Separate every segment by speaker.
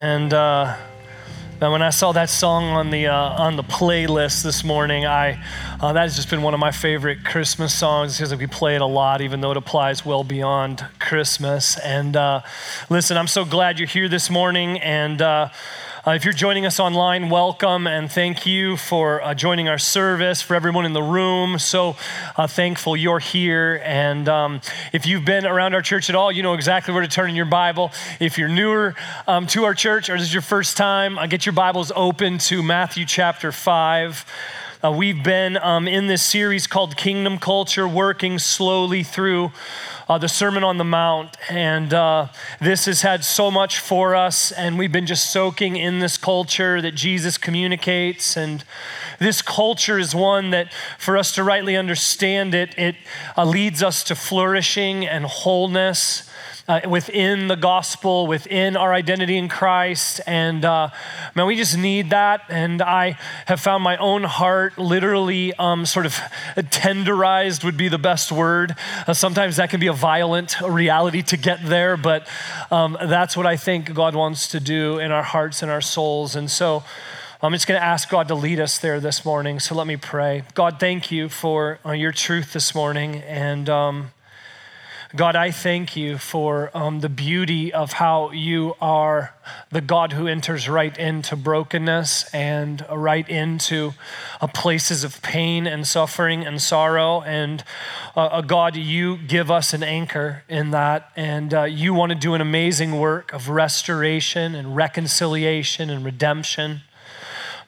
Speaker 1: And uh, when I saw that song on the uh, on the playlist this morning, I uh, that has just been one of my favorite Christmas songs because we play it a lot, even though it applies well beyond Christmas. And uh, listen, I'm so glad you're here this morning, and uh, if you're joining us online, welcome and thank you for uh, joining our service. For everyone in the room, so uh, thankful you're here. And um, if you've been around our church at all, you know exactly where to turn in your Bible. If you're newer um, to our church or this is your first time, uh, get your Bibles open to Matthew chapter 5. Uh, we've been um, in this series called Kingdom Culture, working slowly through uh, the Sermon on the Mount. And uh, this has had so much for us, and we've been just soaking in this culture that Jesus communicates. And this culture is one that, for us to rightly understand it, it uh, leads us to flourishing and wholeness uh, within the gospel, within our identity in Christ. And uh, man, we just need that. And I have found my own heart literally um, sort of tenderized, would be the best word. Uh, sometimes that can be a violent reality to get there, but um, that's what I think God wants to do in our hearts and our souls. And so, I'm just going to ask God to lead us there this morning. So let me pray. God, thank you for uh, your truth this morning. And um, God, I thank you for um, the beauty of how you are the God who enters right into brokenness and right into uh, places of pain and suffering and sorrow. And uh, uh, God, you give us an anchor in that. And uh, you want to do an amazing work of restoration and reconciliation and redemption.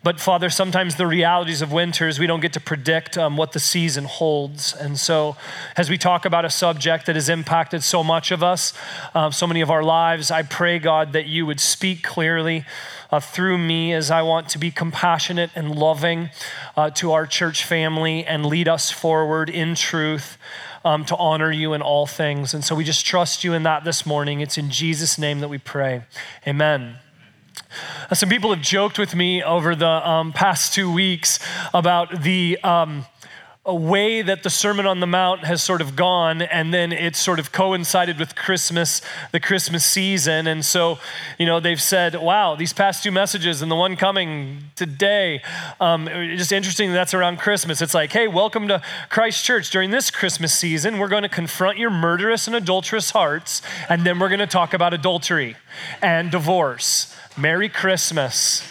Speaker 1: But Father, sometimes the realities of winters, we don't get to predict um, what the season holds. And so, as we talk about a subject that has impacted so much of us, uh, so many of our lives, I pray, God, that you would speak clearly. Uh, through me as I want to be compassionate and loving uh, to our church family and lead us forward in truth um, to honor you in all things. And so we just trust you in that this morning. It's in Jesus' name that we pray. Amen. Some people have joked with me over the um, past two weeks about the um, a way that the Sermon on the Mount has sort of gone, and then it sort of coincided with Christmas, the Christmas season. And so, you know, they've said, wow, these past two messages and the one coming today, um, just interesting that that's around Christmas. It's like, hey, welcome to Christ Church. During this Christmas season, we're going to confront your murderous and adulterous hearts, and then we're going to talk about adultery and divorce Merry Christmas.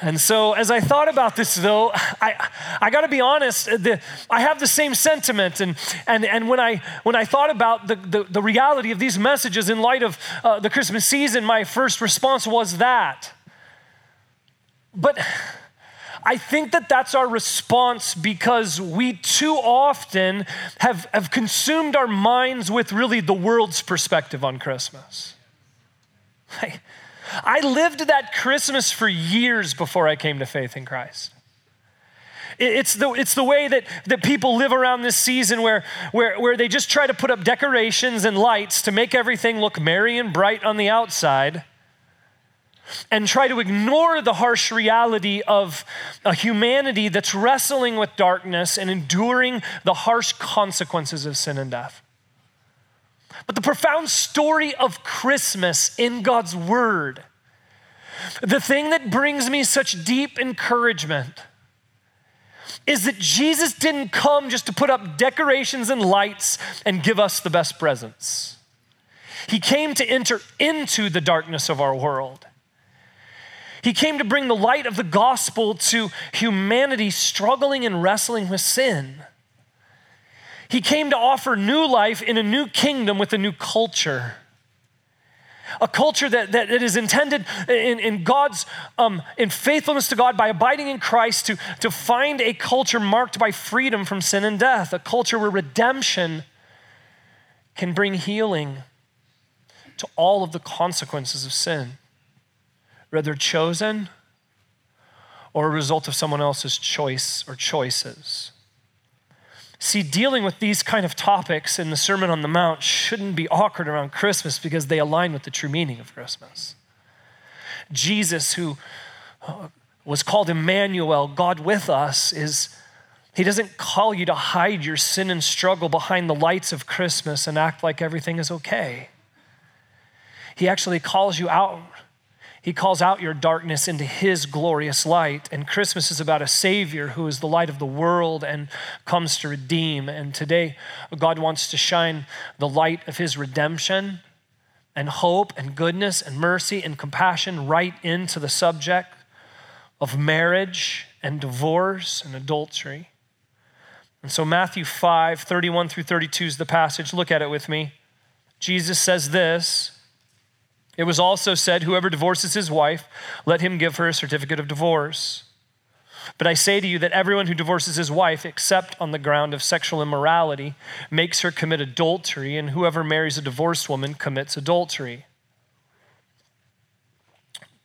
Speaker 1: And so, as I thought about this, though, I, I got to be honest, the, I have the same sentiment. And, and, and when, I, when I thought about the, the, the reality of these messages in light of uh, the Christmas season, my first response was that. But I think that that's our response because we too often have, have consumed our minds with really the world's perspective on Christmas. Like, I lived that Christmas for years before I came to faith in Christ. It's the, it's the way that, that people live around this season where, where, where they just try to put up decorations and lights to make everything look merry and bright on the outside and try to ignore the harsh reality of a humanity that's wrestling with darkness and enduring the harsh consequences of sin and death. But the profound story of Christmas in God's Word, the thing that brings me such deep encouragement, is that Jesus didn't come just to put up decorations and lights and give us the best presents. He came to enter into the darkness of our world. He came to bring the light of the gospel to humanity struggling and wrestling with sin. He came to offer new life in a new kingdom with a new culture. A culture that, that, that is intended in, in God's, um, in faithfulness to God by abiding in Christ to, to find a culture marked by freedom from sin and death, a culture where redemption can bring healing to all of the consequences of sin, whether chosen or a result of someone else's choice or choices. See, dealing with these kind of topics in the Sermon on the Mount shouldn't be awkward around Christmas because they align with the true meaning of Christmas. Jesus, who uh, was called Emmanuel, God with us, is he doesn't call you to hide your sin and struggle behind the lights of Christmas and act like everything is okay. He actually calls you out He calls out your darkness into His glorious light. And Christmas is about a Savior who is the light of the world and comes to redeem. And today, God wants to shine the light of His redemption and hope and goodness and mercy and compassion right into the subject of marriage and divorce and adultery. And so, Matthew 5 31 through 32 is the passage. Look at it with me. Jesus says this It was also said, Whoever divorces his wife, let him give her a certificate of divorce. But I say to you that everyone who divorces his wife, except on the ground of sexual immorality, makes her commit adultery, and whoever marries a divorced woman commits adultery.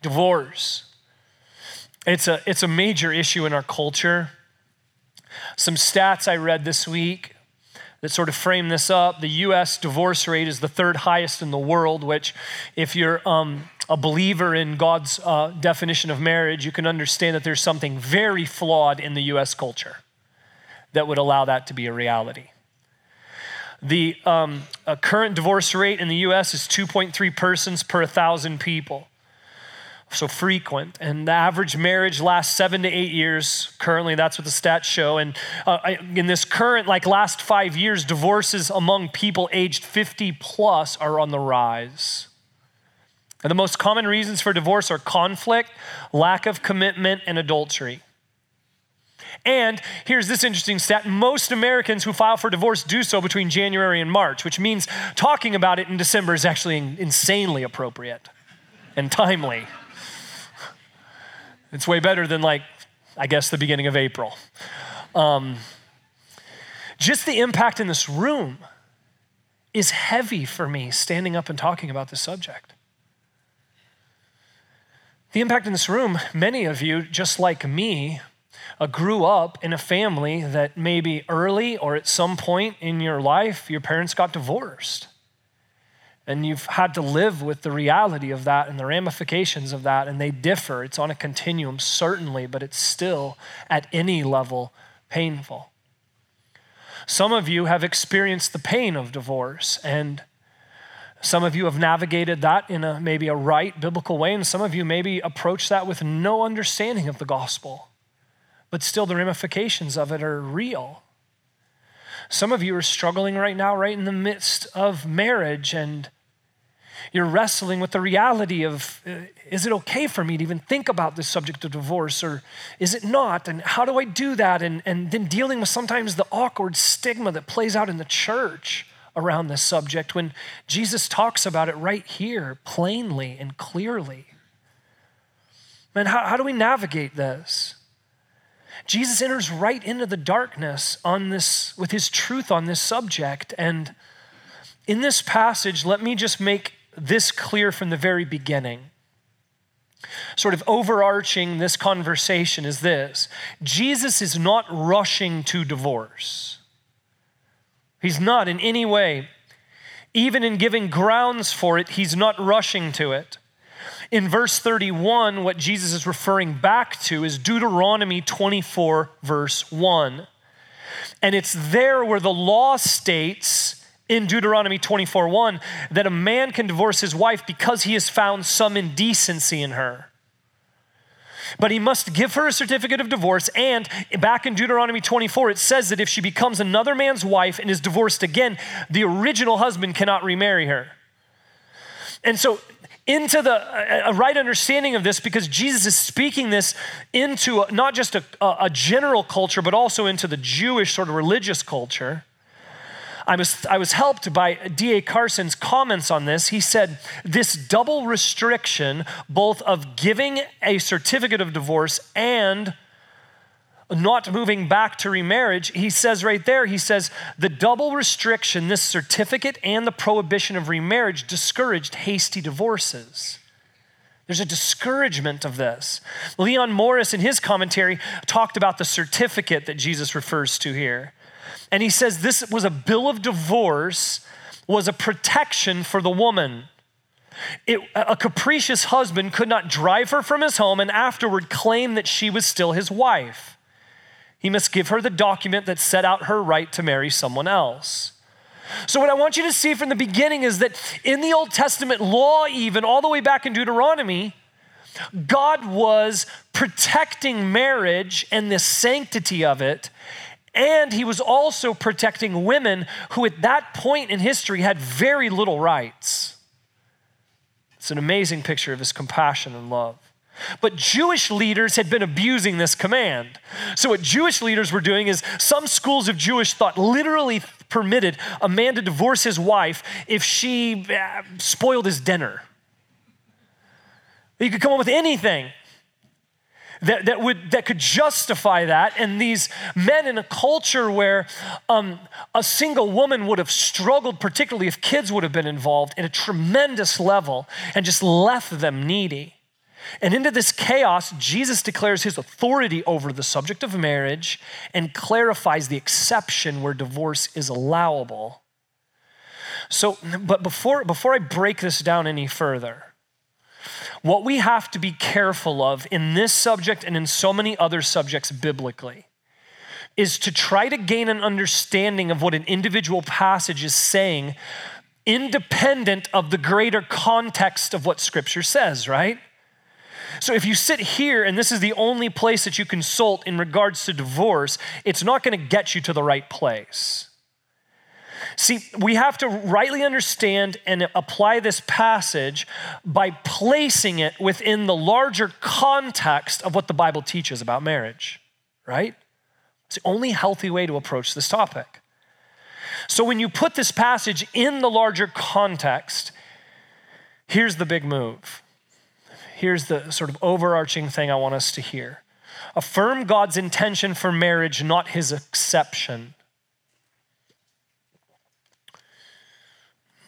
Speaker 1: Divorce. It's a, it's a major issue in our culture. Some stats I read this week that sort of frame this up. The US divorce rate is the third highest in the world, which, if you're um, a believer in God's uh, definition of marriage, you can understand that there's something very flawed in the US culture that would allow that to be a reality. The um, current divorce rate in the US is 2.3 persons per 1,000 people so frequent. And the average marriage lasts seven to eight years. Currently, that's what the stats show. And uh, in this current, like last five years, divorces among people aged 50 plus are on the rise. And the most common reasons for divorce are conflict, lack of commitment, and adultery. And here's this interesting stat most Americans who file for divorce do so between January and March, which means talking about it in December is actually insanely appropriate and timely. It's way better than, like, I guess, the beginning of April. Um, just the impact in this room is heavy for me standing up and talking about this subject. The impact in this room, many of you, just like me, uh, grew up in a family that maybe early or at some point in your life, your parents got divorced. And you've had to live with the reality of that and the ramifications of that, and they differ. It's on a continuum, certainly, but it's still at any level painful. Some of you have experienced the pain of divorce, and some of you have navigated that in a maybe a right biblical way, and some of you maybe approach that with no understanding of the gospel. But still, the ramifications of it are real. Some of you are struggling right now, right in the midst of marriage, and you're wrestling with the reality of uh, is it okay for me to even think about this subject of divorce, or is it not? And how do I do that? And, and then dealing with sometimes the awkward stigma that plays out in the church around this subject when Jesus talks about it right here, plainly and clearly. Man, how, how do we navigate this? Jesus enters right into the darkness on this with his truth on this subject. And in this passage, let me just make this clear from the very beginning. Sort of overarching this conversation is this Jesus is not rushing to divorce. He's not in any way. Even in giving grounds for it, he's not rushing to it. In verse 31, what Jesus is referring back to is Deuteronomy 24, verse 1. And it's there where the law states in Deuteronomy 24, 1 that a man can divorce his wife because he has found some indecency in her. But he must give her a certificate of divorce. And back in Deuteronomy 24, it says that if she becomes another man's wife and is divorced again, the original husband cannot remarry her. And so into the a right understanding of this because Jesus is speaking this into not just a, a general culture, but also into the Jewish sort of religious culture. I was, I was helped by D.A. Carson's comments on this. He said, This double restriction, both of giving a certificate of divorce and not moving back to remarriage, he says right there, he says, the double restriction, this certificate and the prohibition of remarriage discouraged hasty divorces. There's a discouragement of this. Leon Morris, in his commentary, talked about the certificate that Jesus refers to here. And he says this was a bill of divorce, was a protection for the woman. It, a capricious husband could not drive her from his home and afterward claim that she was still his wife. He must give her the document that set out her right to marry someone else. So, what I want you to see from the beginning is that in the Old Testament law, even all the way back in Deuteronomy, God was protecting marriage and the sanctity of it. And he was also protecting women who, at that point in history, had very little rights. It's an amazing picture of his compassion and love. But Jewish leaders had been abusing this command. So, what Jewish leaders were doing is some schools of Jewish thought literally permitted a man to divorce his wife if she uh, spoiled his dinner. You could come up with anything that, that, would, that could justify that. And these men in a culture where um, a single woman would have struggled, particularly if kids would have been involved, at a tremendous level and just left them needy. And into this chaos, Jesus declares his authority over the subject of marriage and clarifies the exception where divorce is allowable. So, but before, before I break this down any further, what we have to be careful of in this subject and in so many other subjects biblically is to try to gain an understanding of what an individual passage is saying, independent of the greater context of what Scripture says, right? So if you sit here and this is the only place that you consult in regards to divorce, it's not going to get you to the right place. See, we have to rightly understand and apply this passage by placing it within the larger context of what the Bible teaches about marriage, right? It's the only healthy way to approach this topic. So when you put this passage in the larger context, here's the big move here's the sort of overarching thing I want us to hear affirm God's intention for marriage, not his exception.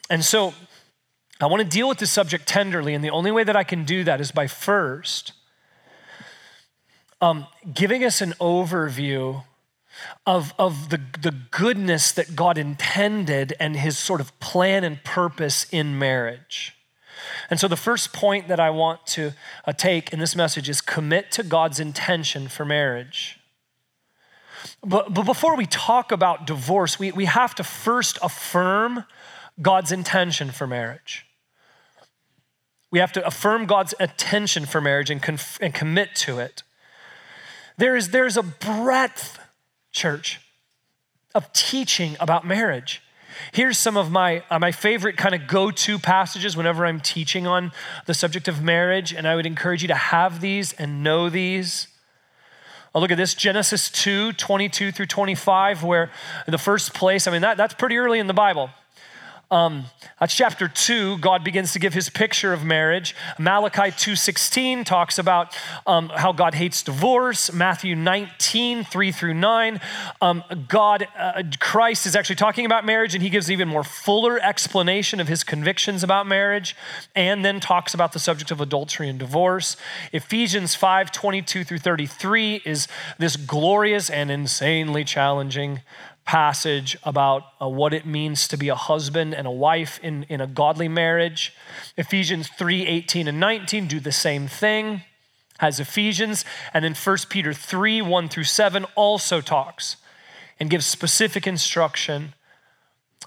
Speaker 1: And so I want to deal with this subject tenderly, and the only way that I can do that is by first um, giving us an overview of, of the, the goodness that God intended and his sort of plan and purpose in marriage. And so, the first point that I want to uh, take in this message is commit to God's intention for marriage. But, but before we talk about divorce, we, we have to first affirm God's intention for marriage. We have to affirm God's attention for marriage and, conf- and commit to it. There is, there's a breadth, church, of teaching about marriage. Here's some of my, uh, my favorite kind of go to passages whenever I'm teaching on the subject of marriage, and I would encourage you to have these and know these. I'll look at this Genesis 2 22 through 25, where the first place, I mean, that, that's pretty early in the Bible. Um, chapter two. God begins to give his picture of marriage. Malachi 2.16 talks about um, how God hates divorce. Matthew 19, 3 through 9. Um, God, uh, Christ is actually talking about marriage and he gives even more fuller explanation of his convictions about marriage and then talks about the subject of adultery and divorce. Ephesians 5, 22 through 33 is this glorious and insanely challenging passage about uh, what it means to be a husband and a wife in, in a godly marriage. Ephesians 3 18 and 19 do the same thing as Ephesians. And then 1 Peter 3 1 through 7 also talks and gives specific instruction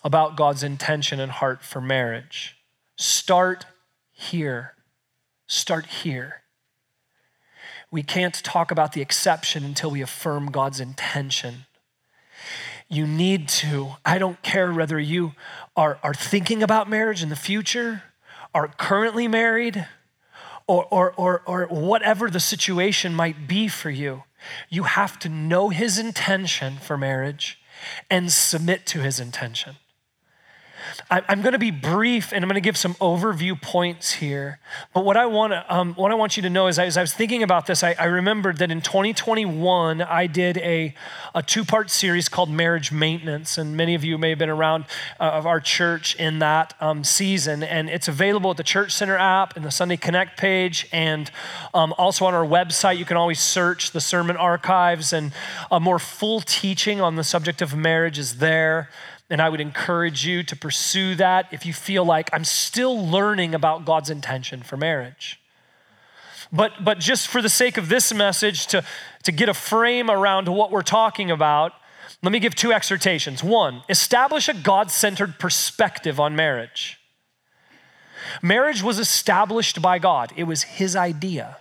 Speaker 1: about God's intention and heart for marriage. Start here. Start here. We can't talk about the exception until we affirm God's intention you need to. I don't care whether you are, are thinking about marriage in the future, are currently married, or, or, or, or whatever the situation might be for you. You have to know his intention for marriage and submit to his intention. I'm going to be brief and I'm going to give some overview points here. But what I want to, um, what I want you to know is, as I was thinking about this, I, I remembered that in 2021 I did a, a two-part series called Marriage Maintenance, and many of you may have been around uh, of our church in that um, season. And it's available at the Church Center app and the Sunday Connect page, and um, also on our website. You can always search the sermon archives, and a more full teaching on the subject of marriage is there. And I would encourage you to pursue that if you feel like I'm still learning about God's intention for marriage. But, but just for the sake of this message, to, to get a frame around what we're talking about, let me give two exhortations. One, establish a God centered perspective on marriage. Marriage was established by God, it was His idea.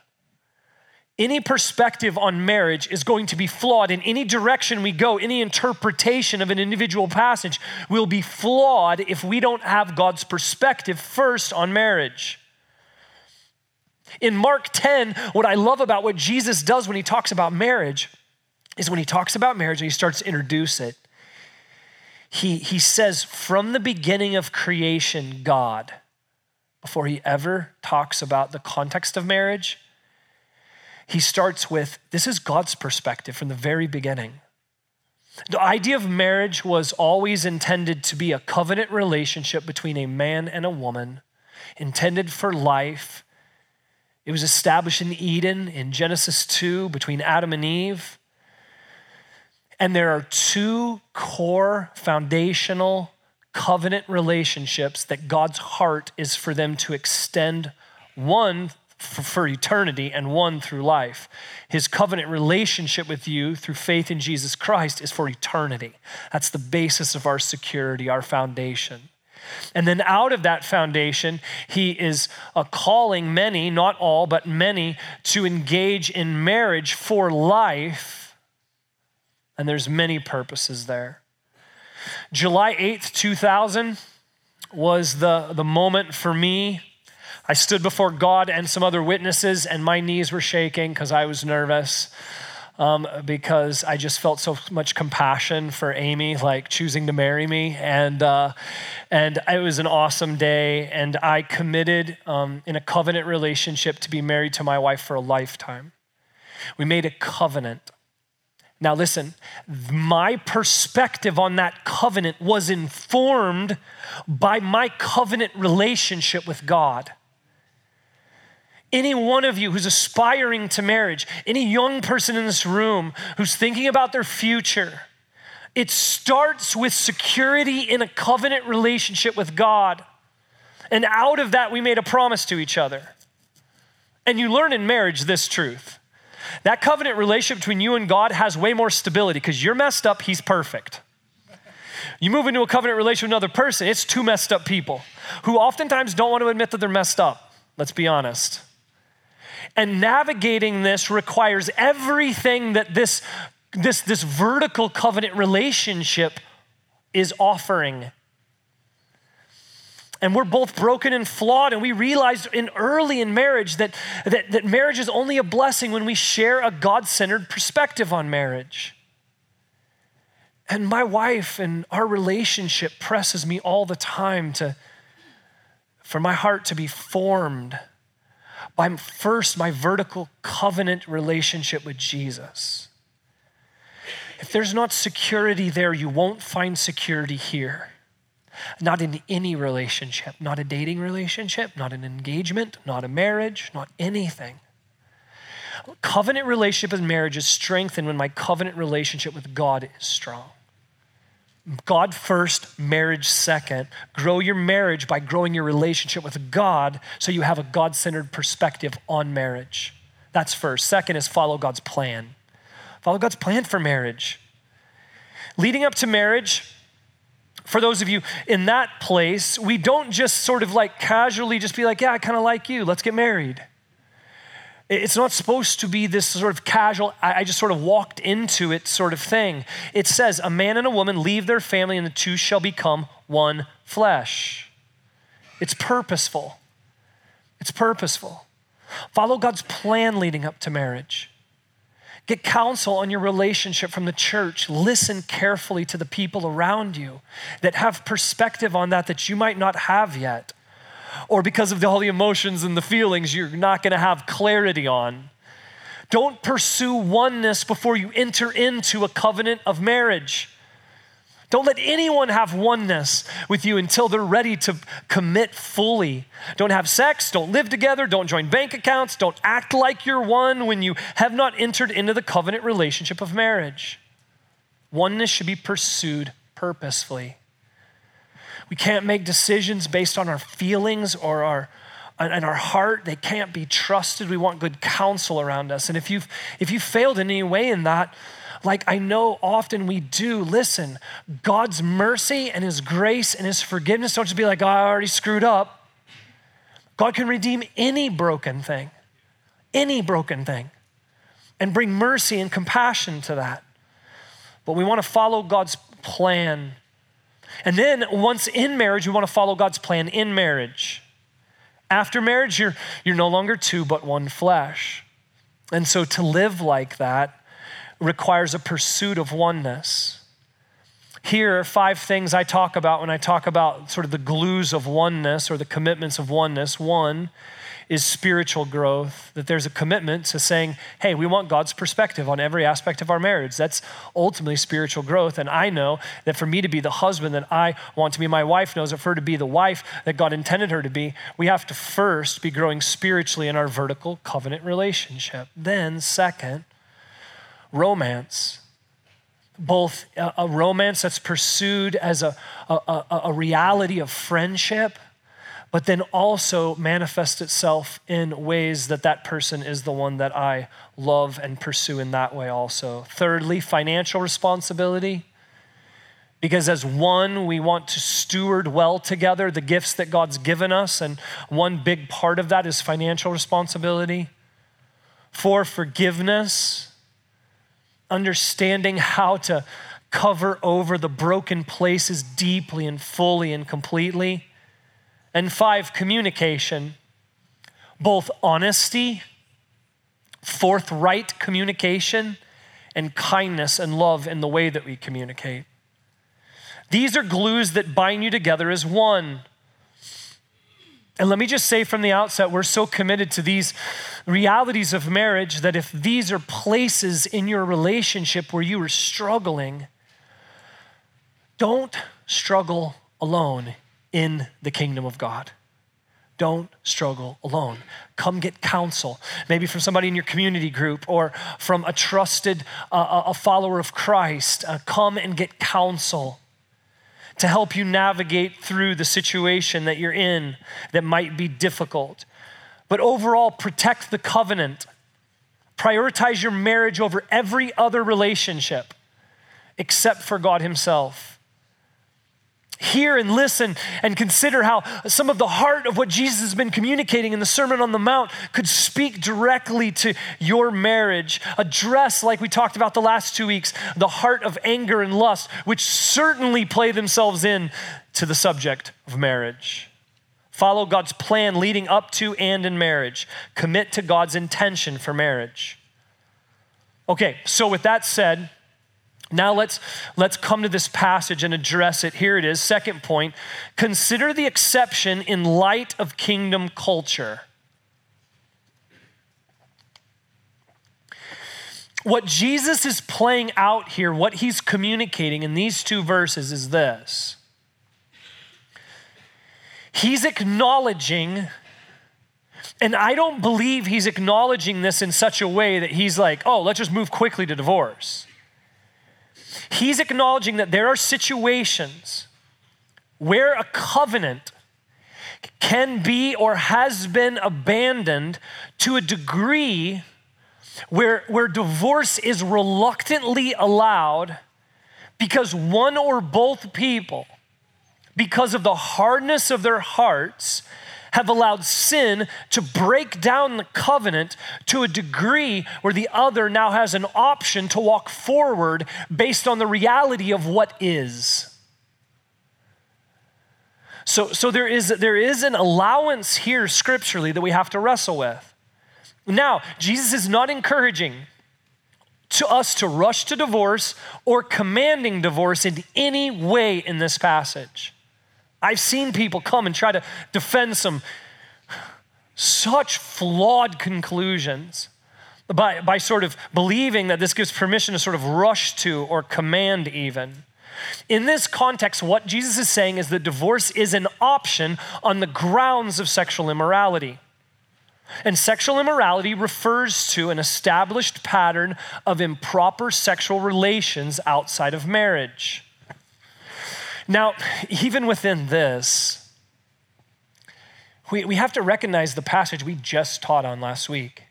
Speaker 1: Any perspective on marriage is going to be flawed in any direction we go. Any interpretation of an individual passage will be flawed if we don't have God's perspective first on marriage. In Mark 10, what I love about what Jesus does when he talks about marriage is when he talks about marriage and he starts to introduce it, he, he says, from the beginning of creation, God, before he ever talks about the context of marriage, he starts with this is God's perspective from the very beginning. The idea of marriage was always intended to be a covenant relationship between a man and a woman, intended for life. It was established in Eden in Genesis 2 between Adam and Eve. And there are two core foundational covenant relationships that God's heart is for them to extend one for eternity and one through life. His covenant relationship with you through faith in Jesus Christ is for eternity. That's the basis of our security, our foundation. And then out of that foundation, he is uh, calling many, not all, but many, to engage in marriage for life and there's many purposes there. July 8th, 2000 was the, the moment for me. I stood before God and some other witnesses, and my knees were shaking because I was nervous. Um, because I just felt so much compassion for Amy, like choosing to marry me, and uh, and it was an awesome day. And I committed um, in a covenant relationship to be married to my wife for a lifetime. We made a covenant. Now, listen, my perspective on that covenant was informed by my covenant relationship with God. Any one of you who's aspiring to marriage, any young person in this room who's thinking about their future, it starts with security in a covenant relationship with God. And out of that, we made a promise to each other. And you learn in marriage this truth that covenant relationship between you and God has way more stability because you're messed up, He's perfect. You move into a covenant relationship with another person, it's two messed up people who oftentimes don't want to admit that they're messed up. Let's be honest. And navigating this requires everything that this, this, this vertical covenant relationship is offering. And we're both broken and flawed and we realized in early in marriage that, that, that marriage is only a blessing when we share a god-centered perspective on marriage. And my wife and our relationship presses me all the time to for my heart to be formed by first my vertical covenant relationship with jesus if there's not security there you won't find security here not in any relationship, not a dating relationship, not an engagement, not a marriage, not anything. Covenant relationship and marriage is strengthened when my covenant relationship with God is strong. God first, marriage second. Grow your marriage by growing your relationship with God so you have a God centered perspective on marriage. That's first. Second is follow God's plan. Follow God's plan for marriage. Leading up to marriage, for those of you in that place, we don't just sort of like casually just be like, yeah, I kind of like you, let's get married. It's not supposed to be this sort of casual, I just sort of walked into it sort of thing. It says, a man and a woman leave their family and the two shall become one flesh. It's purposeful. It's purposeful. Follow God's plan leading up to marriage. Get counsel on your relationship from the church. Listen carefully to the people around you that have perspective on that that you might not have yet. Or because of all the emotions and the feelings, you're not going to have clarity on. Don't pursue oneness before you enter into a covenant of marriage. Don't let anyone have oneness with you until they're ready to commit fully. Don't have sex, don't live together, don't join bank accounts, don't act like you're one when you have not entered into the covenant relationship of marriage. Oneness should be pursued purposefully. We can't make decisions based on our feelings or our and our heart they can't be trusted we want good counsel around us and if you've if you failed in any way in that like I know often we do. Listen, God's mercy and His grace and His forgiveness don't just be like, oh, I already screwed up. God can redeem any broken thing, any broken thing, and bring mercy and compassion to that. But we want to follow God's plan. And then once in marriage, we want to follow God's plan in marriage. After marriage, you're, you're no longer two, but one flesh. And so to live like that requires a pursuit of oneness. Here are five things I talk about when I talk about sort of the glues of oneness or the commitments of oneness. One is spiritual growth, that there's a commitment to saying, hey, we want God's perspective on every aspect of our marriage. That's ultimately spiritual growth. And I know that for me to be the husband that I want to be, my wife knows that for her to be the wife that God intended her to be, we have to first be growing spiritually in our vertical covenant relationship. Then, second, romance both a, romance that's pursued as a, a, a, reality of friendship, but then also manifest itself in ways that that person is the one that I love and pursue in that way also. Thirdly, financial responsibility. Because as one, we want to steward well together the gifts that God's given us, and one big part of that is financial responsibility. For forgiveness understanding how to cover over the broken places deeply and fully and completely. And five, communication, both honesty, forthright communication, and kindness and love in the way that we communicate. These are glues that bind you together as one. And let me just say from the outset, we're so committed to these realities of marriage that if these are places in your relationship where you are struggling, don't struggle alone in the kingdom of God. Don't struggle alone. Come get counsel, maybe from somebody in your community group or from a trusted uh, a follower of Christ. Uh, come and get counsel to help you navigate through the situation that you're in that might be difficult. But overall, protect the covenant. Prioritize your marriage over every other relationship except for God Himself hear and listen and consider how some of the heart of what Jesus has been communicating in the Sermon on the Mount could speak directly to your marriage. Address, like we talked about the last two weeks, the heart of anger and lust, which certainly play themselves in to the subject of marriage. Follow God's plan leading up to and in marriage. Commit to God's intention for marriage. Okay, so with that said, now let's let's come to this passage and address it. Here it is, second point. Consider the exception in light of kingdom culture. What Jesus is playing out here, what he's communicating in these two verses is this. He's acknowledging and I don't believe he's acknowledging this in such a way that he's like, "Oh, let's just move quickly to divorce." He's acknowledging that there are situations where a covenant can be or has been abandoned to a degree where, where divorce is reluctantly allowed because one or both people, because of the hardness of their hearts, have allowed sin to break down the covenant to a degree where the other now has an option to walk forward based on the reality of what is. So, so there, is, there is an allowance here scripturally that we have to wrestle with. Now, Jesus is not encouraging to us to rush to divorce or commanding divorce in any way in this passage. I've seen people come and try to defend some such flawed conclusions by, by sort of believing that this gives permission to sort of rush to or command even. In this context, what Jesus is saying is that divorce is an option on the grounds of sexual immorality. And sexual immorality refers to an established pattern of improper sexual relations outside of marriage. Now, even within this, we, we have to recognize the passage we just taught on last week.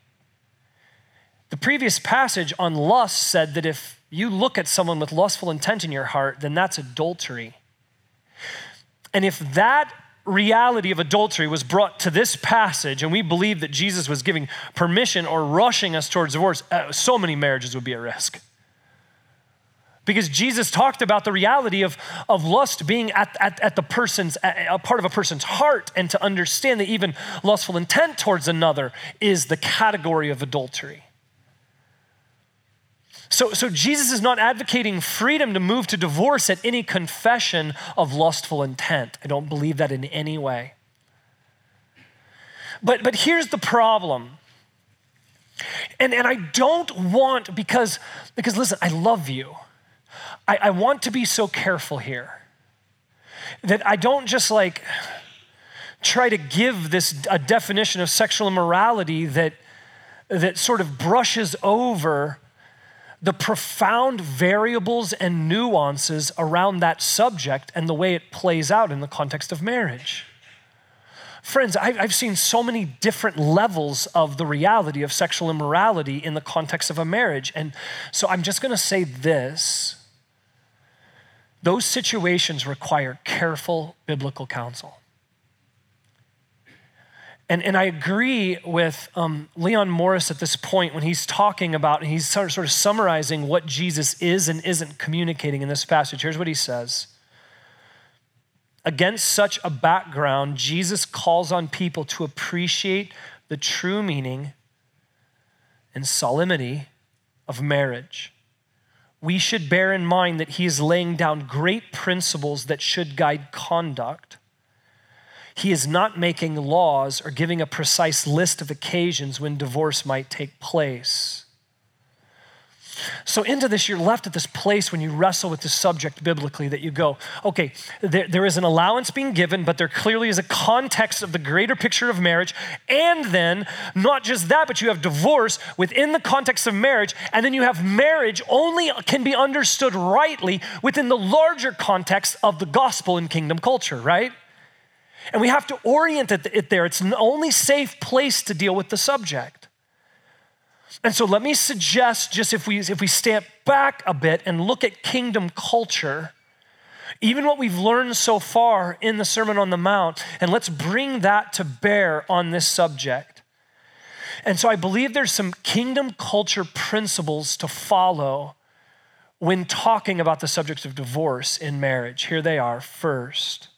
Speaker 1: The previous passage on lust said that if you look at someone with lustful intent in your heart, then that's adultery. And if that reality of adultery was brought to this passage, and we believe that Jesus was giving permission or rushing us towards divorce, uh, so many marriages would be at risk. Because Jesus talked about the reality of, of lust being at, at, at the person's, a part of a person's heart, and to understand that even lustful intent towards another is the category of adultery. So, so Jesus is not advocating freedom to move to divorce at any confession of lustful intent. I don't believe that in any way. But, but here's the problem. And, and I don't want, because, because listen, I love you. I, I want to be so careful here that I don't just like try to give this a definition of sexual immorality that, that sort of brushes over the profound variables and nuances around that subject and the way it plays out in the context of marriage. Friends, I've seen so many different levels of the reality of sexual immorality in the context of a marriage. And so I'm just gonna say this those situations require careful biblical counsel. And, and I agree with um, Leon Morris at this point when he's talking about, and he's sort of, sort of summarizing what Jesus is and isn't communicating in this passage. Here's what he says Against such a background, Jesus calls on people to appreciate the true meaning and solemnity of marriage. We should bear in mind that he is laying down great principles that should guide conduct he is not making laws or giving a precise list of occasions when divorce might take place. So, into this, you're left at this place when you wrestle with the subject biblically that you go, okay, there, there is an allowance being given, but there clearly is a context of the greater picture of marriage. And then, not just that, but you have divorce within the context of marriage. And then you have marriage only can be understood rightly within the larger context of the gospel and kingdom culture, right? And we have to orient it there. It's the only safe place to deal with the subject. And so let me suggest just if we if we step back a bit and look at kingdom culture, even what we've learned so far in the Sermon on the Mount, and let's bring that to bear on this subject. And so I believe there's some kingdom culture principles to follow when talking about the subject of divorce in marriage. Here they are. First,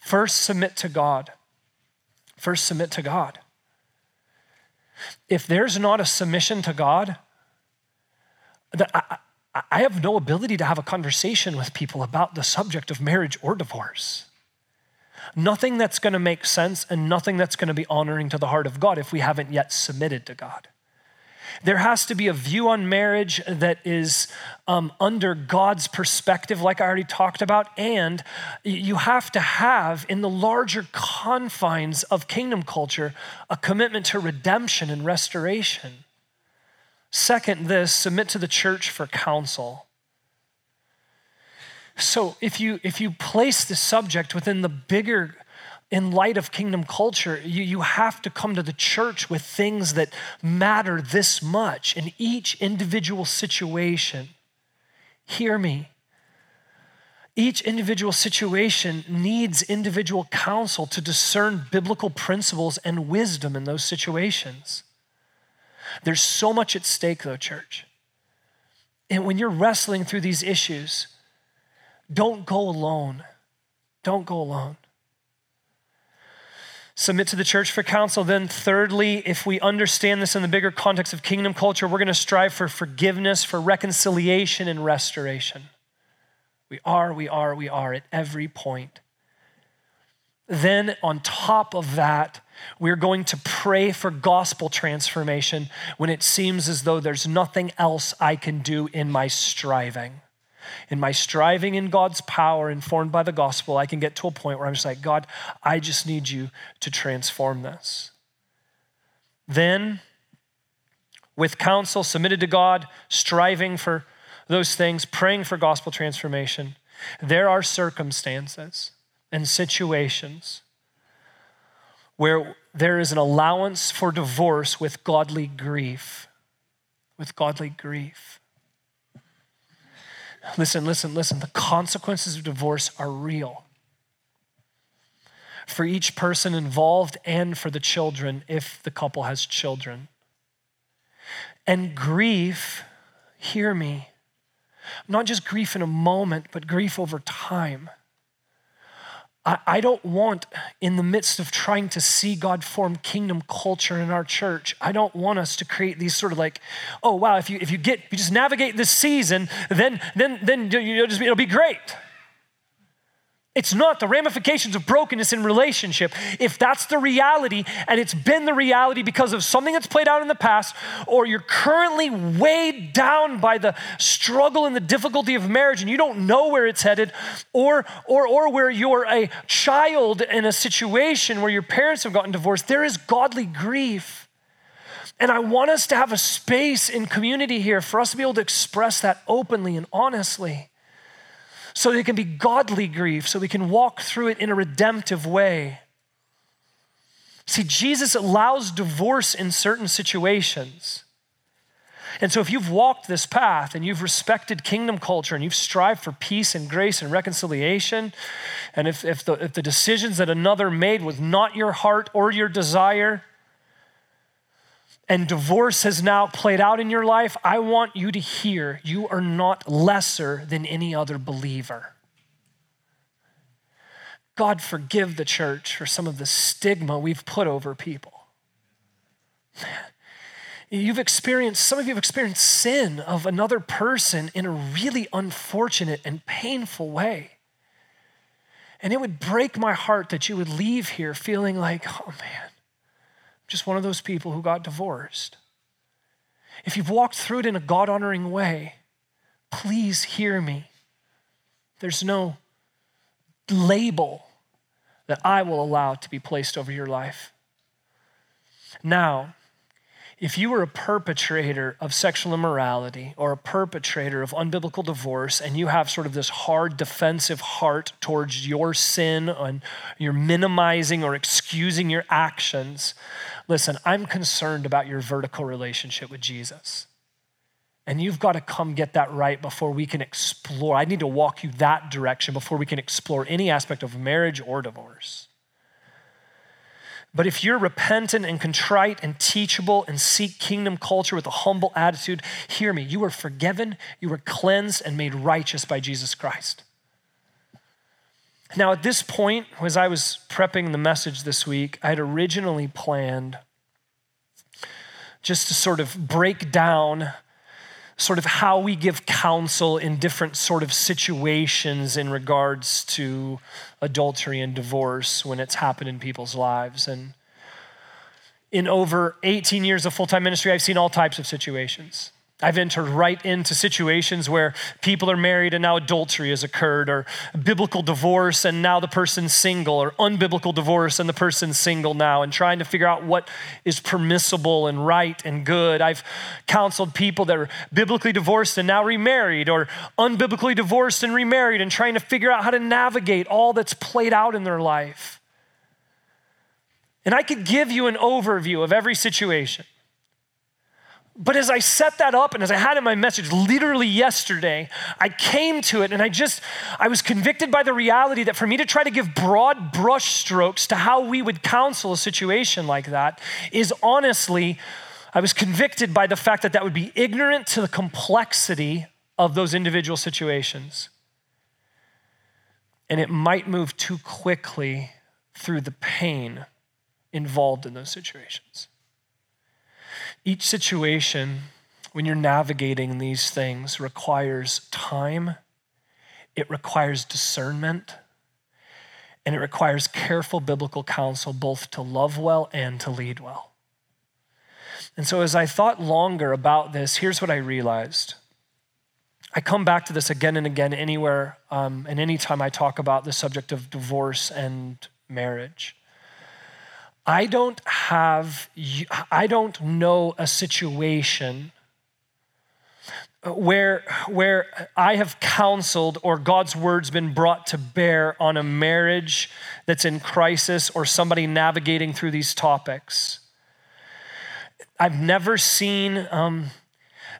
Speaker 1: First, submit to God. First, submit to God. If there's not a submission to God, I, I have no ability to have a conversation with people about the subject of marriage or divorce. Nothing that's going to make sense and nothing that's going to be honoring to the heart of God if we haven't yet submitted to God. There has to be a view on marriage that is um, under God's perspective, like I already talked about, and you have to have, in the larger confines of kingdom culture, a commitment to redemption and restoration. Second, this submit to the church for counsel. So if you if you place the subject within the bigger in light of kingdom culture, you, you have to come to the church with things that matter this much in each individual situation. Hear me. Each individual situation needs individual counsel to discern biblical principles and wisdom in those situations. There's so much at stake, though, church. And when you're wrestling through these issues, don't go alone. Don't go alone submit to the church for counsel. Then, thirdly, if we understand this in the bigger context of kingdom culture, we're going to strive for forgiveness, for reconciliation, and restoration. We are, we are, we are at every point. Then, on top of that, we're going to pray for gospel transformation when it seems as though there's nothing else I can do in my striving in my striving in God's power, informed by the gospel, I can get to a point where I'm just like, God, I just need you to transform this. Then, with counsel submitted to God, striving for those things, praying for gospel transformation, there are circumstances and situations where there is an allowance for divorce with godly grief. With godly grief. Listen, listen, listen. The consequences of divorce are real. for each person involved and for the children if the couple has children. And grief, hear me, not just grief in a moment, but grief over time. I, don't want, in the midst of trying to see God form kingdom culture in our church, I don't want us to create these sort of like, oh wow, if you if you get you just navigate this season, then then then you'll just it'll be great. It's not the ramifications of brokenness in relationship. If that's the reality, and it's been the reality because of something that's played out in the past, or you're currently weighed down by the struggle and the difficulty of marriage and you don't know where it's headed, or, or, or where you're a child in a situation where your parents have gotten divorced, there is godly grief. And I want us to have a space in community here for us to be able to express that openly and honestly so that it can be godly grief, so we can walk through it in a redemptive way. See, Jesus allows divorce in certain situations. And so, if you've walked this path and you've respected kingdom culture and you've strived for peace and grace and reconciliation, and if, if, the, if the decisions that another made was not your heart or your desire, and divorce has now played out in your life, I want you to hear you are not lesser than any other believer. God, forgive the church for some of the stigma we've put over people. You've experienced, some of you have experienced sin of another person in a really unfortunate and painful way. And it would break my heart that you would leave here feeling like, oh man, just one of those people who got divorced. If you've walked through it in a God honoring way, please hear me. There's no label that I will allow to be placed over your life. Now, if you were a perpetrator of sexual immorality or a perpetrator of unbiblical divorce and you have sort of this hard defensive heart towards your sin and you're minimizing or excusing your actions, listen, I'm concerned about your vertical relationship with Jesus. And you've got to come get that right before we can explore. I need to walk you that direction before we can explore any aspect of marriage or divorce. But if you're repentant and contrite and teachable and seek kingdom culture with a humble attitude, hear me. You are forgiven, you are cleansed, and made righteous by Jesus Christ. Now, at this point, as I was prepping the message this week, I had originally planned just to sort of break down sort of how we give counsel in different sort of situations in regards to adultery and divorce when it's happened in people's lives. And in over 18 years of full time ministry, I've seen all types of situations. I've entered right into situations where people are married and now adultery has occurred, or biblical divorce and now the person's single, or unbiblical divorce and the person's single now, and trying to figure out what is permissible and right and good. I've counseled people that are biblically divorced and now remarried, or unbiblically divorced and remarried, and trying to figure out how to navigate all that's played out in their life. And I could give you an overview of every situation. But as I set that up and as I had in my message literally yesterday, I came to it and I just, I was convicted by the reality that for me to try to give broad brushstrokes to how we would counsel a situation like that is honestly, I was convicted by the fact that that would be ignorant to the complexity of those individual situations. And it might move too quickly through the pain involved in those situations. Each situation, when you're navigating these things, requires time, it requires discernment, and it requires careful biblical counsel both to love well and to lead well. And so, as I thought longer about this, here's what I realized. I come back to this again and again anywhere um, and anytime I talk about the subject of divorce and marriage. I don't have, I don't know a situation where, where I have counseled or God's word's been brought to bear on a marriage that's in crisis or somebody navigating through these topics. I've never seen um,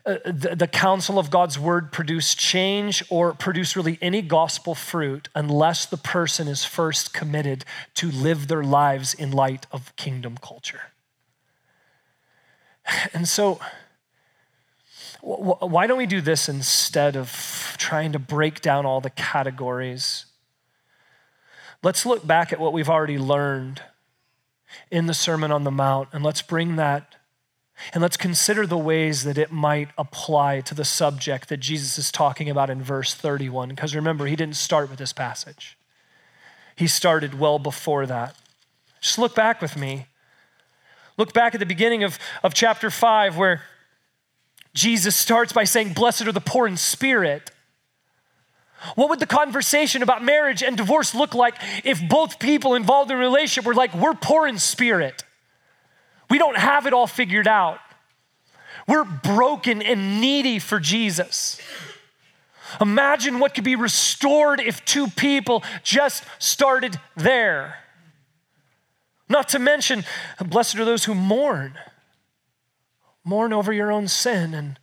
Speaker 1: uh, the, the counsel of God's word produce change or produce really any gospel fruit unless the person is first committed to live their lives in light of kingdom culture. And so, why don't we do this instead of trying to break down all the categories? Let's look back at what we've already learned in the Sermon on the Mount and let's bring that and let's consider the ways that it might apply to the subject that Jesus is talking about in verse 31. Because remember, he didn't start with this passage, he started well before that. Just look back with me. Look back at the beginning of, of chapter 5, where Jesus starts by saying, Blessed are the poor in spirit. What would the conversation about marriage and divorce look like if both people involved in a relationship were like, We're poor in spirit? We don't have it all figured out. We're broken and needy for Jesus. Imagine what could be restored if two people just started there. Not to mention, blessed are those who mourn. Mourn over your own sin and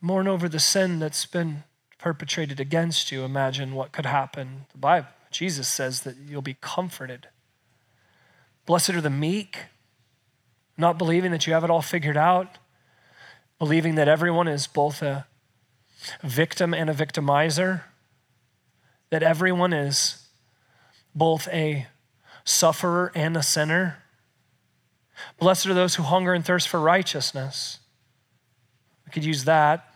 Speaker 1: mourn over the sin that's been perpetrated against you. Imagine what could happen. The Bible, Jesus says that you'll be comforted. Blessed are the meek, not believing that you have it all figured out, believing that everyone is both a victim and a victimizer, that everyone is both a sufferer and a sinner. Blessed are those who hunger and thirst for righteousness. We could use that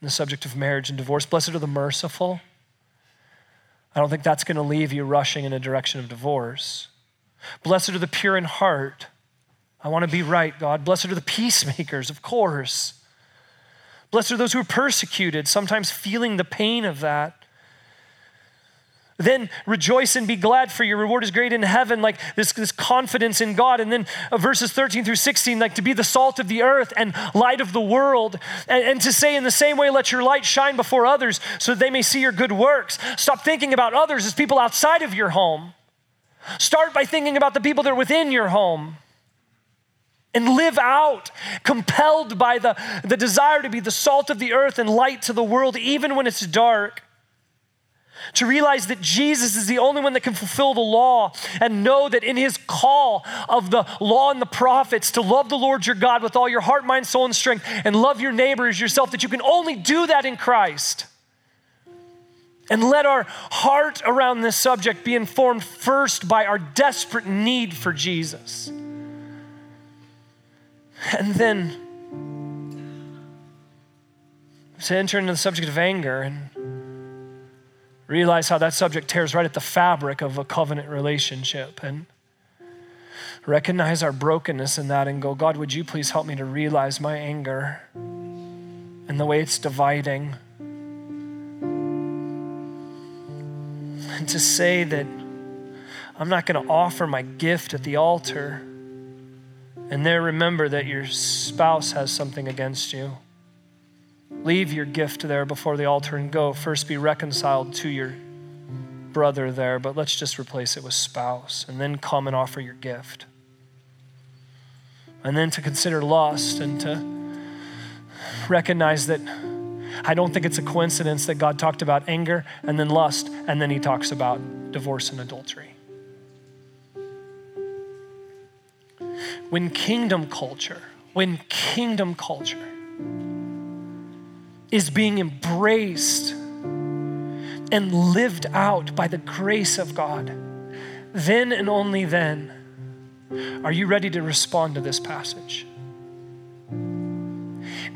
Speaker 1: in the subject of marriage and divorce. Blessed are the merciful. I don't think that's going to leave you rushing in a direction of divorce. Blessed are the pure in heart. I want to be right, God. Blessed are the peacemakers, of course. Blessed are those who are persecuted, sometimes feeling the pain of that. Then rejoice and be glad, for your reward is great in heaven, like this, this confidence in God. And then uh, verses 13 through 16, like to be the salt of the earth and light of the world. And, and to say, in the same way, let your light shine before others so they may see your good works. Stop thinking about others as people outside of your home. Start by thinking about the people that are within your home and live out, compelled by the, the desire to be the salt of the earth and light to the world, even when it's dark to realize that Jesus is the only one that can fulfill the law and know that in his call of the law and the prophets to love the Lord your God with all your heart, mind, soul, and strength and love your neighbor as yourself, that you can only do that in Christ. And let our heart around this subject be informed first by our desperate need for Jesus. And then to enter into the subject of anger and realize how that subject tears right at the fabric of a covenant relationship and recognize our brokenness in that and go, God, would you please help me to realize my anger and the way it's dividing? And to say that I'm not going to offer my gift at the altar and there remember that your spouse has something against you. Leave your gift there before the altar and go. First be reconciled to your brother there, but let's just replace it with spouse. And then come and offer your gift. And then to consider lust and to recognize that I don't think it's a coincidence that God talked about anger and then lust, and then he talks about divorce and adultery. When kingdom culture, when kingdom culture is being embraced and lived out by the grace of God, then and only then are you ready to respond to this passage.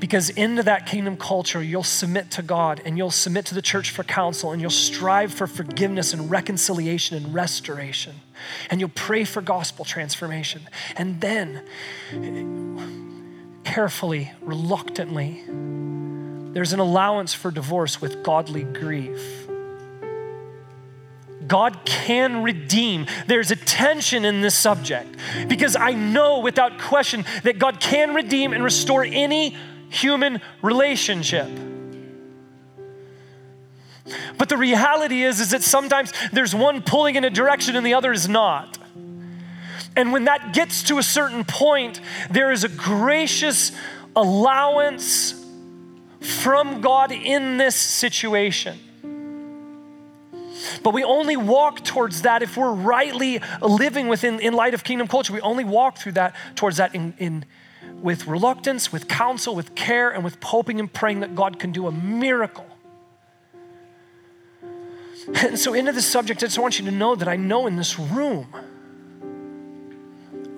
Speaker 1: Because into that kingdom culture, you'll submit to God and you'll submit to the church for counsel and you'll strive for forgiveness and reconciliation and restoration. And you'll pray for gospel transformation. And then, carefully, reluctantly, there's an allowance for divorce with godly grief. God can redeem. There's a tension in this subject because I know without question that God can redeem and restore any human relationship. But the reality is, is that sometimes there's one pulling in a direction and the other is not. And when that gets to a certain point, there is a gracious allowance from God in this situation. But we only walk towards that if we're rightly living within in light of kingdom culture. We only walk through that towards that in, in with reluctance, with counsel, with care, and with hoping and praying that God can do a miracle. And so, into this subject, I just want you to know that I know in this room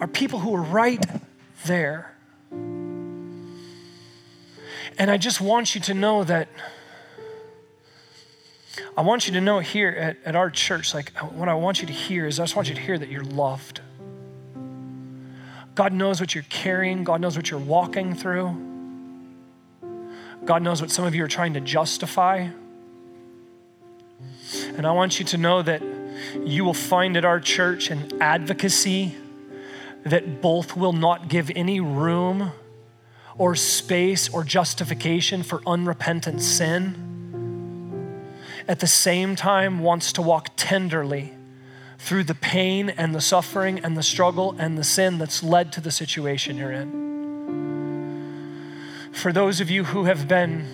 Speaker 1: are people who are right there. And I just want you to know that I want you to know here at, at our church, like what I want you to hear is I just want you to hear that you're loved. God knows what you're carrying, God knows what you're walking through. God knows what some of you are trying to justify. And I want you to know that you will find at our church an advocacy that both will not give any room or space or justification for unrepentant sin, at the same time wants to walk tenderly through the pain and the suffering and the struggle and the sin that's led to the situation you're in. For those of you who have been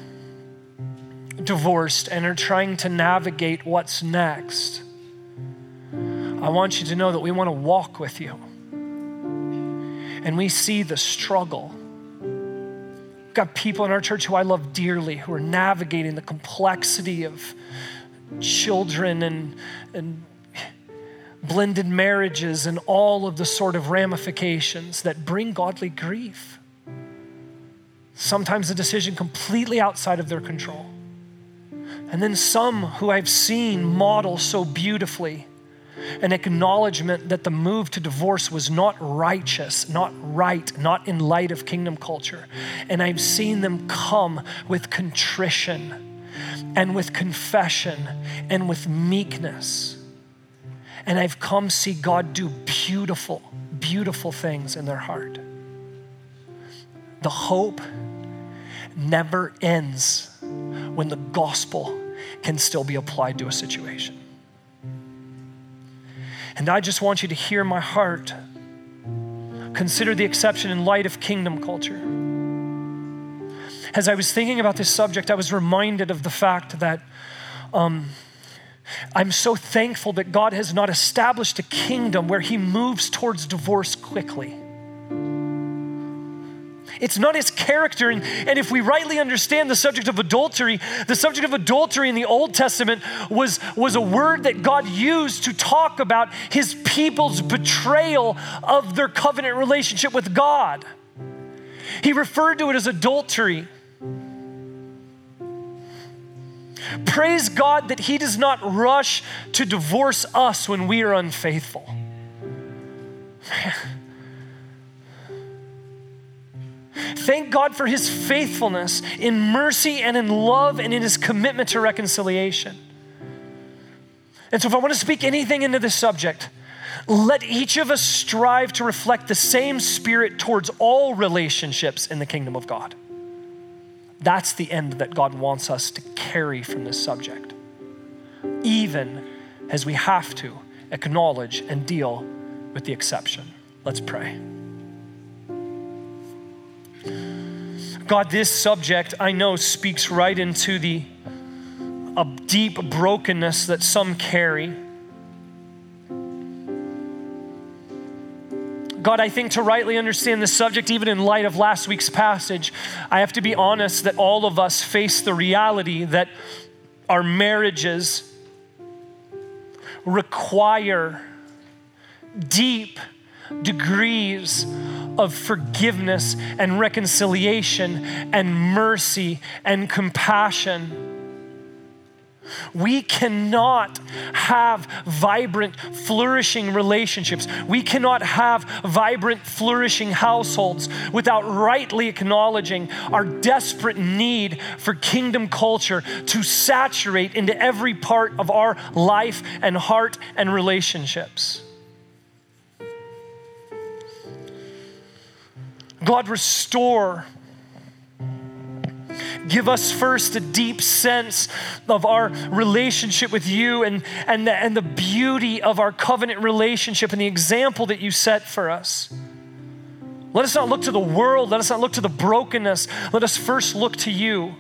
Speaker 1: divorced and are trying to navigate what's next, I want you to know that we want to walk with you. And we see the struggle We've got people in our church who I love dearly who are navigating the complexity of children and, and blended marriages and all of the sort of ramifications that bring godly grief. Sometimes a decision completely outside of their control. And then some who I've seen model so beautifully an acknowledgement that the move to divorce was not righteous, not right, not in light of kingdom culture. And I've seen them come with contrition and with confession and with meekness. And I've come see God do beautiful, beautiful things in their heart. The hope never ends when the gospel can still be applied to a situation. And I just want you to hear my heart. Consider the exception in light of kingdom culture. As I was thinking about this subject, I was reminded of the fact that um, I'm so thankful that God has not established a kingdom where He moves towards divorce quickly. It's not his character. And, and if we rightly understand the subject of adultery, the subject of adultery in the Old Testament was, was a word that God used to talk about his people's betrayal of their covenant relationship with God. He referred to it as adultery. Praise God that He does not rush to divorce us when we are unfaithful. Thank God for his faithfulness in mercy and in love and in his commitment to reconciliation. And so, if I want to speak anything into this subject, let each of us strive to reflect the same spirit towards all relationships in the kingdom of God. That's the end that God wants us to carry from this subject, even as we have to acknowledge and deal with the exception. Let's pray. God, this subject I know speaks right into the a deep brokenness that some carry. God, I think to rightly understand this subject, even in light of last week's passage, I have to be honest that all of us face the reality that our marriages require deep degrees of forgiveness and reconciliation and mercy and compassion. We cannot have vibrant, flourishing relationships. We cannot have vibrant, flourishing households without rightly acknowledging our desperate need for kingdom culture to saturate into every part of our life and heart and relationships. God, restore. Give us first a deep sense of our relationship with you and, and, the, and the beauty of our covenant relationship and the example that you set for us. Let us not look to the world. Let us not look to the brokenness. Let us first look to you.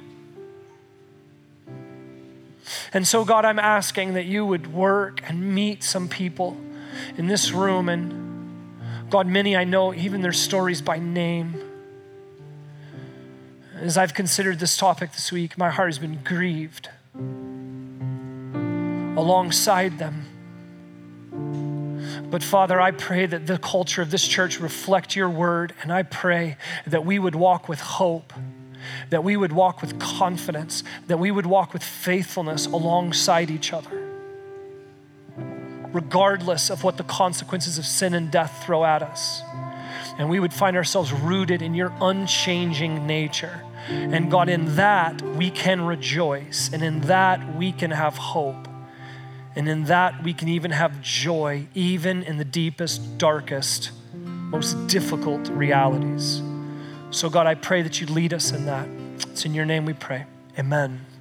Speaker 1: And so, God, I'm asking that you would work and meet some people in this room. And God, many I know, even their stories by name. As I've considered this topic this week, my heart has been grieved alongside them. But Father, I pray that the culture of this church reflect your word, and I pray that we would walk with hope, that we would walk with confidence, that we would walk with faithfulness alongside each other, regardless of what the consequences of sin and death throw at us. And we would find ourselves rooted in your unchanging nature. And God, in that we can rejoice, and in that we can have hope. And in that, we can even have joy, even in the deepest, darkest, most difficult realities. So, God, I pray that you lead us in that. It's in your name we pray. Amen.